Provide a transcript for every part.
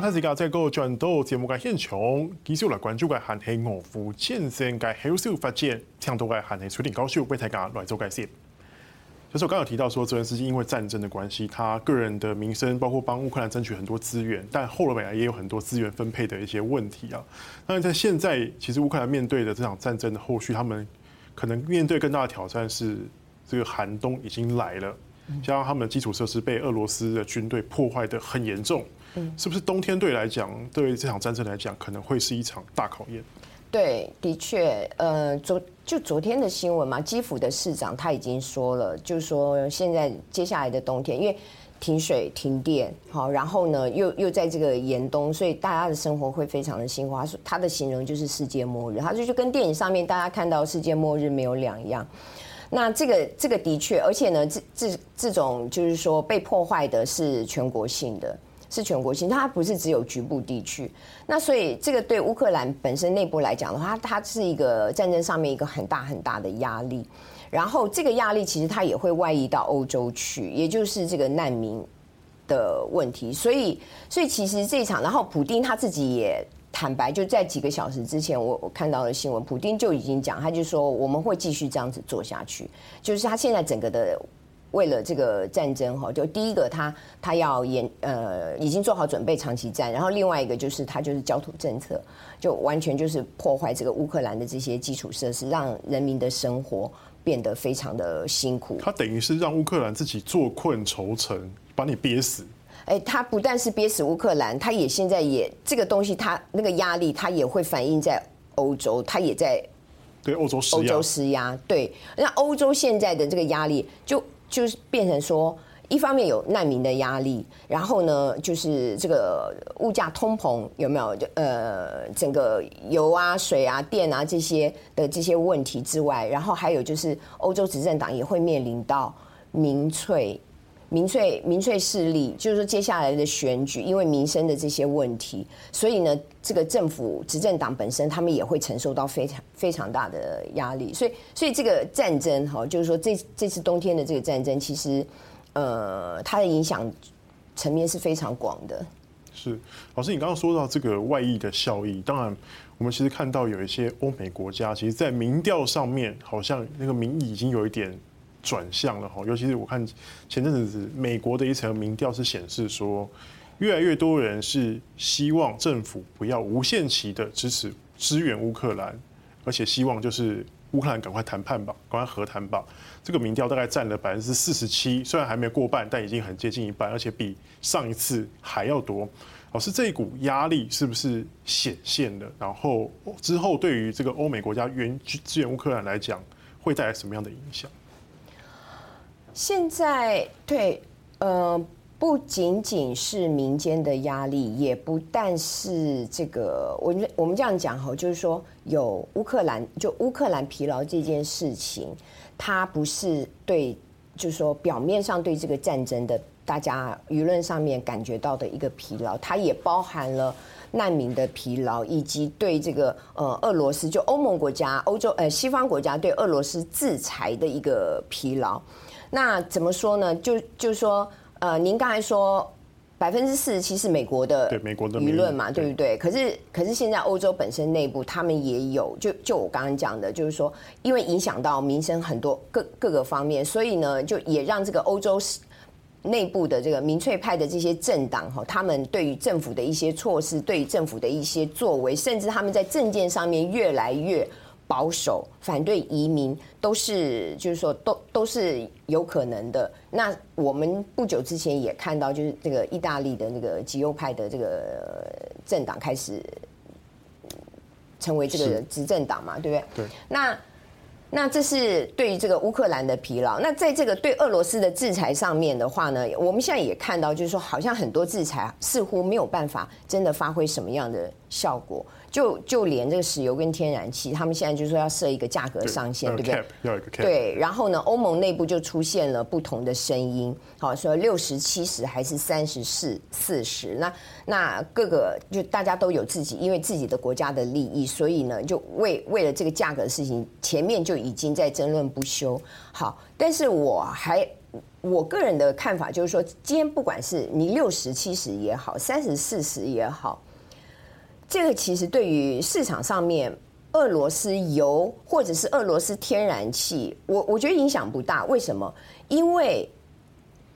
刚才是讲在个转到节目嘅现场，继续来关注嘅系俄乌战争嘅后续发展，听到嘅系崔定高秀为大家来做解释。就是我刚刚有提到说，泽连斯基因为战争的关系，他个人的名声，包括帮乌克兰争取很多资源，但后来也有很多资源分配的一些问题啊。那在现在，其实乌克兰面对的这场战争的后续，他们可能面对更大的挑战是，这个寒冬已经来了，加上他们的基础设施被俄罗斯的军队破坏的很严重，是不是冬天对来讲，对这场战争来讲，可能会是一场大考验？对，的确，呃，昨就昨天的新闻嘛，基辅的市长他已经说了，就是说现在接下来的冬天，因为停水停电，好，然后呢又又在这个严冬，所以大家的生活会非常的辛苦。他说他的形容就是世界末日，他就就跟电影上面大家看到世界末日没有两样。那这个这个的确，而且呢，这这这种就是说被破坏的是全国性的。是全国性，它不是只有局部地区。那所以这个对乌克兰本身内部来讲的话，它是一个战争上面一个很大很大的压力。然后这个压力其实它也会外溢到欧洲去，也就是这个难民的问题。所以，所以其实这一场，然后普丁他自己也坦白，就在几个小时之前，我我看到的新闻，普丁就已经讲，他就说我们会继续这样子做下去，就是他现在整个的。为了这个战争哈，就第一个他他要演呃已经做好准备长期战，然后另外一个就是他就是焦土政策，就完全就是破坏这个乌克兰的这些基础设施，让人民的生活变得非常的辛苦。他等于是让乌克兰自己坐困愁城，把你憋死。哎，他不但是憋死乌克兰，他也现在也这个东西，他那个压力他也会反映在欧洲，他也在对欧洲施压。欧洲施压，对，那欧洲现在的这个压力就。就是变成说，一方面有难民的压力，然后呢，就是这个物价通膨有没有？呃，整个油啊、水啊、电啊这些的这些问题之外，然后还有就是欧洲执政党也会面临到民粹。民粹民粹势力，就是说接下来的选举，因为民生的这些问题，所以呢，这个政府执政党本身他们也会承受到非常非常大的压力。所以，所以这个战争哈，就是说这这次冬天的这个战争，其实呃，它的影响层面是非常广的。是老师，你刚刚说到这个外溢的效益，当然我们其实看到有一些欧美国家，其实在民调上面好像那个民意已经有一点。转向了哈，尤其是我看前阵子美国的一层民调是显示说，越来越多人是希望政府不要无限期的支持支援乌克兰，而且希望就是乌克兰赶快谈判吧，赶快和谈吧。这个民调大概占了百分之四十七，虽然还没过半，但已经很接近一半，而且比上一次还要多。老师，这一股压力是不是显现了？然后之后对于这个欧美国家援支援乌克兰来讲，会带来什么样的影响？现在对，呃，不仅仅是民间的压力，也不但是这个，我我们这样讲哈，就是说有乌克兰，就乌克兰疲劳这件事情，它不是对，就是说表面上对这个战争的大家舆论上面感觉到的一个疲劳，它也包含了难民的疲劳，以及对这个呃俄罗斯就欧盟国家、欧洲呃西方国家对俄罗斯制裁的一个疲劳。那怎么说呢？就就是说，呃，您刚才说百分之四十七是美国的对美国的舆论嘛，对不对？可是可是现在欧洲本身内部他们也有，就就我刚刚讲的，就是说，因为影响到民生很多各各个方面，所以呢，就也让这个欧洲内部的这个民粹派的这些政党哈，他们对于政府的一些措施，对于政府的一些作为，甚至他们在政见上面越来越。保守反对移民都是，就是说都都是有可能的。那我们不久之前也看到，就是这个意大利的那个极右派的这个政党开始成为这个执政党嘛，对不对？对。那那这是对于这个乌克兰的疲劳。那在这个对俄罗斯的制裁上面的话呢，我们现在也看到，就是说好像很多制裁似乎没有办法真的发挥什么样的效果。就就连这个石油跟天然气，他们现在就说要设一个价格上限，对，对不对？要一个 cap。对，然后呢，欧盟内部就出现了不同的声音，好说六十、七十还是三十、四、四十。那那各个就大家都有自己，因为自己的国家的利益，所以呢，就为为了这个价格的事情，前面就已经在争论不休。好，但是我还我个人的看法就是说，今天不管是你六十七十也好，三十四十也好，这个其实对于市场上面俄罗斯油或者是俄罗斯天然气，我我觉得影响不大。为什么？因为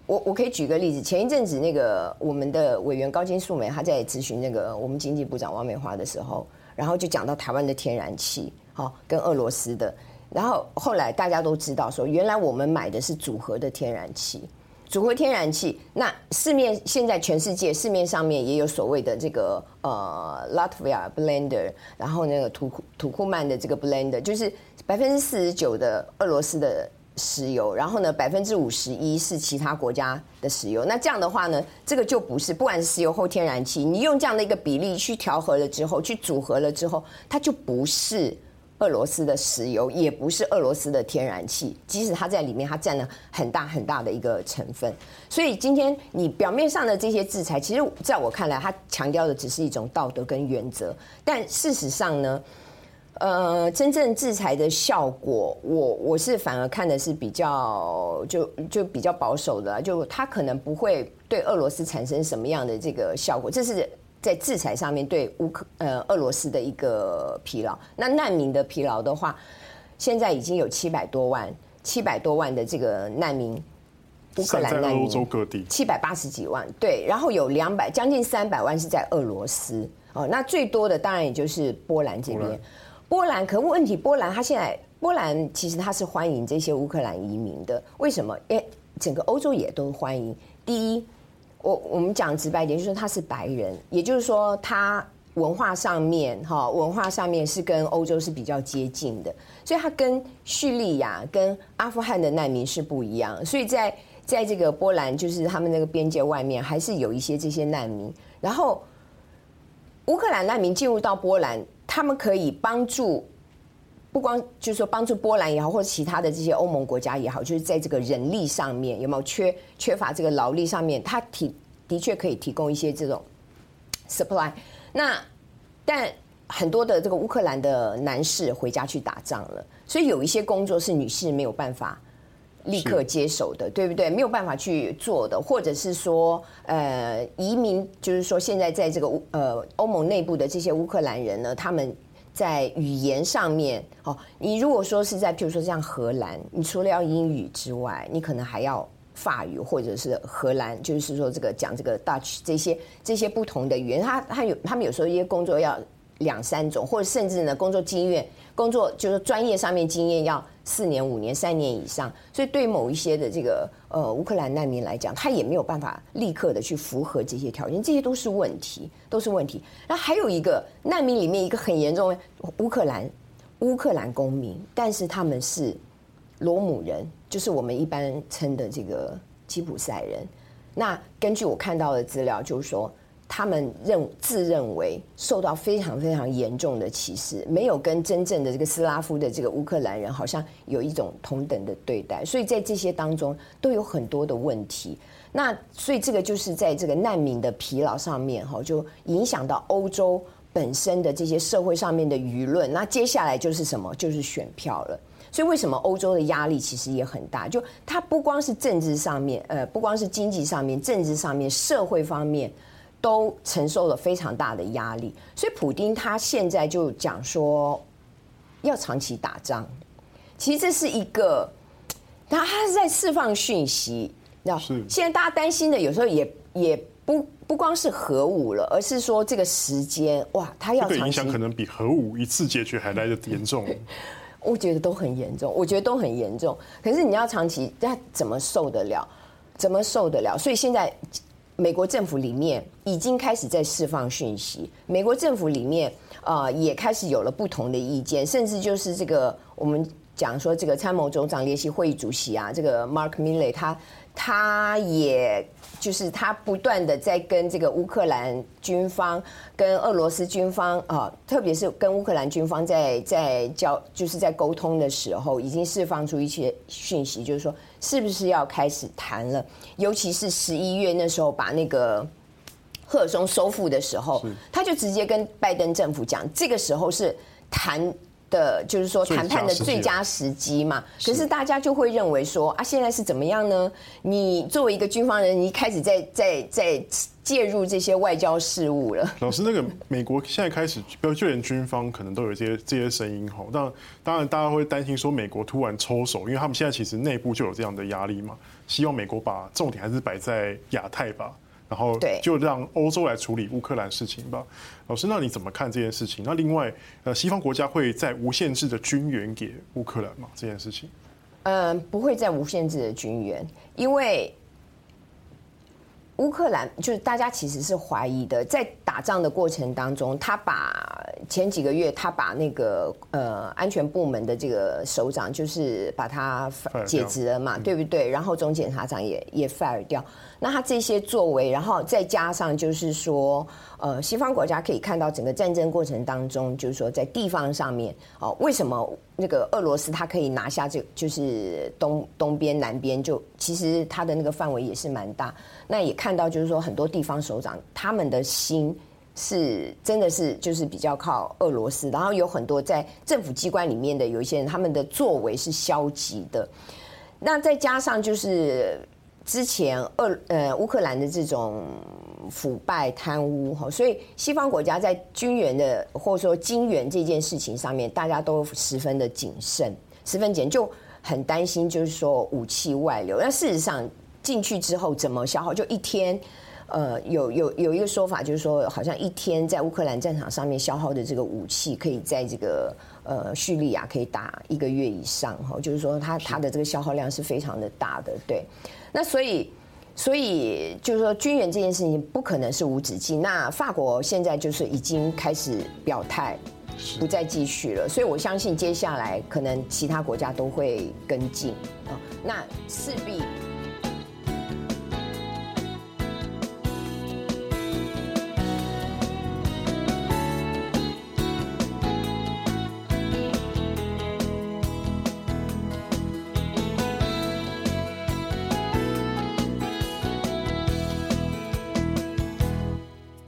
我我可以举个例子，前一阵子那个我们的委员高金素梅，她在咨询那个我们经济部长王美花的时候，然后就讲到台湾的天然气，好跟俄罗斯的。然后后来大家都知道说，原来我们买的是组合的天然气，组合天然气。那市面现在全世界市面上面也有所谓的这个呃 Latvia Blender，然后那个土库土库曼的这个 Blender，就是百分之四十九的俄罗斯的石油，然后呢百分之五十一是其他国家的石油。那这样的话呢，这个就不是不管是石油或天然气，你用这样的一个比例去调和了之后，去组合了之后，它就不是。俄罗斯的石油也不是俄罗斯的天然气，即使它在里面，它占了很大很大的一个成分。所以今天你表面上的这些制裁，其实在我看来，它强调的只是一种道德跟原则。但事实上呢，呃，真正制裁的效果，我我是反而看的是比较就就比较保守的，就它可能不会对俄罗斯产生什么样的这个效果。这是。在制裁上面对乌克呃俄罗斯的一个疲劳，那难民的疲劳的话，现在已经有七百多万七百多万的这个难民，乌克兰难民，欧洲各地七百八十几万，对，然后有两百将近三百万是在俄罗斯哦，那最多的当然也就是波兰这边，波兰可问题波兰他现在波兰其实他是欢迎这些乌克兰移民的，为什么？因为，整个欧洲也都欢迎，第一。我我们讲直白一点，就是他是白人，也就是说他文化上面哈，文化上面是跟欧洲是比较接近的，所以他跟叙利亚、跟阿富汗的难民是不一样，所以在在这个波兰，就是他们那个边界外面，还是有一些这些难民。然后乌克兰难民进入到波兰，他们可以帮助。不光就是说帮助波兰也好，或者其他的这些欧盟国家也好，就是在这个人力上面有没有缺缺乏这个劳力上面，他提的确可以提供一些这种 supply。那但很多的这个乌克兰的男士回家去打仗了，所以有一些工作是女士没有办法立刻接手的，对不对？没有办法去做的，或者是说呃移民，就是说现在在这个乌呃欧盟内部的这些乌克兰人呢，他们。在语言上面，哦，你如果说是在，譬如说像荷兰，你除了要英语之外，你可能还要法语或者是荷兰，就是说这个讲这个 Dutch 这些这些不同的语言，他他有他们有时候一些工作要两三种，或者甚至呢工作经验。工作就是专业上面经验要四年、五年、三年以上，所以对某一些的这个呃乌克兰难民来讲，他也没有办法立刻的去符合这些条件，这些都是问题，都是问题。然后还有一个难民里面一个很严重的乌克兰乌克兰公民，但是他们是罗姆人，就是我们一般称的这个吉普赛人。那根据我看到的资料，就是说。他们认自认为受到非常非常严重的歧视，没有跟真正的这个斯拉夫的这个乌克兰人好像有一种同等的对待，所以在这些当中都有很多的问题。那所以这个就是在这个难民的疲劳上面哈，就影响到欧洲本身的这些社会上面的舆论。那接下来就是什么？就是选票了。所以为什么欧洲的压力其实也很大？就它不光是政治上面，呃，不光是经济上面，政治上面，社会方面。都承受了非常大的压力，所以普丁他现在就讲说要长期打仗，其实这是一个，他他是在释放讯息，那现在大家担心的有时候也也不不光是核武了，而是说这个时间哇，他要长期，这个影响可能比核武一次解决还来得严重，我觉得都很严重，我觉得都很严重，可是你要长期，那怎么受得了？怎么受得了？所以现在。美国政府里面已经开始在释放讯息，美国政府里面啊也开始有了不同的意见，甚至就是这个我们讲说这个参谋总长联席会议主席啊，这个 Mark Milley 他他也。就是他不断的在跟这个乌克兰军方、跟俄罗斯军方啊，特别是跟乌克兰军方在在交，就是在沟通的时候，已经释放出一些讯息，就是说是不是要开始谈了？尤其是十一月那时候把那个赫尔松收复的时候，他就直接跟拜登政府讲，这个时候是谈的，就是说谈判的最佳时机嘛。可是大家就会认为说啊，现在是怎么样呢？你作为一个军方人，你一开始在在在介入这些外交事务了。老师，那个美国现在开始，就连军方可能都有这些这些声音吼。但当然，大家会担心说美国突然抽手，因为他们现在其实内部就有这样的压力嘛。希望美国把重点还是摆在亚太吧。然后就让欧洲来处理乌克兰事情吧。老师，那你怎么看这件事情？那另外，呃，西方国家会在无限制的军援给乌克兰吗？这件事情？嗯，不会在无限制的军援，因为乌克兰就是大家其实是怀疑的，在打仗的过程当中，他把前几个月他把那个呃安全部门的这个首长就是把他解职了嘛，对不对？然后总检察长也也 fire 掉。那他这些作为，然后再加上就是说，呃，西方国家可以看到整个战争过程当中，就是说在地方上面，哦，为什么那个俄罗斯它可以拿下这，就是东东边、南边，就其实它的那个范围也是蛮大。那也看到就是说很多地方首长他们的心是真的是就是比较靠俄罗斯，然后有很多在政府机关里面的有一些人，他们的作为是消极的。那再加上就是。之前俄呃乌克兰的这种腐败贪污哈，所以西方国家在军援的或者说金援这件事情上面，大家都十分的谨慎，十分谨慎，就很担心就是说武器外流。那事实上进去之后怎么消耗？就一天，呃，有有有一个说法就是说，好像一天在乌克兰战场上面消耗的这个武器，可以在这个呃叙利亚可以打一个月以上哈，就是说它它的这个消耗量是非常的大的，对。那所以，所以就是说，军援这件事情不可能是无止境。那法国现在就是已经开始表态，不再继续了。所以我相信接下来可能其他国家都会跟进啊。那势必。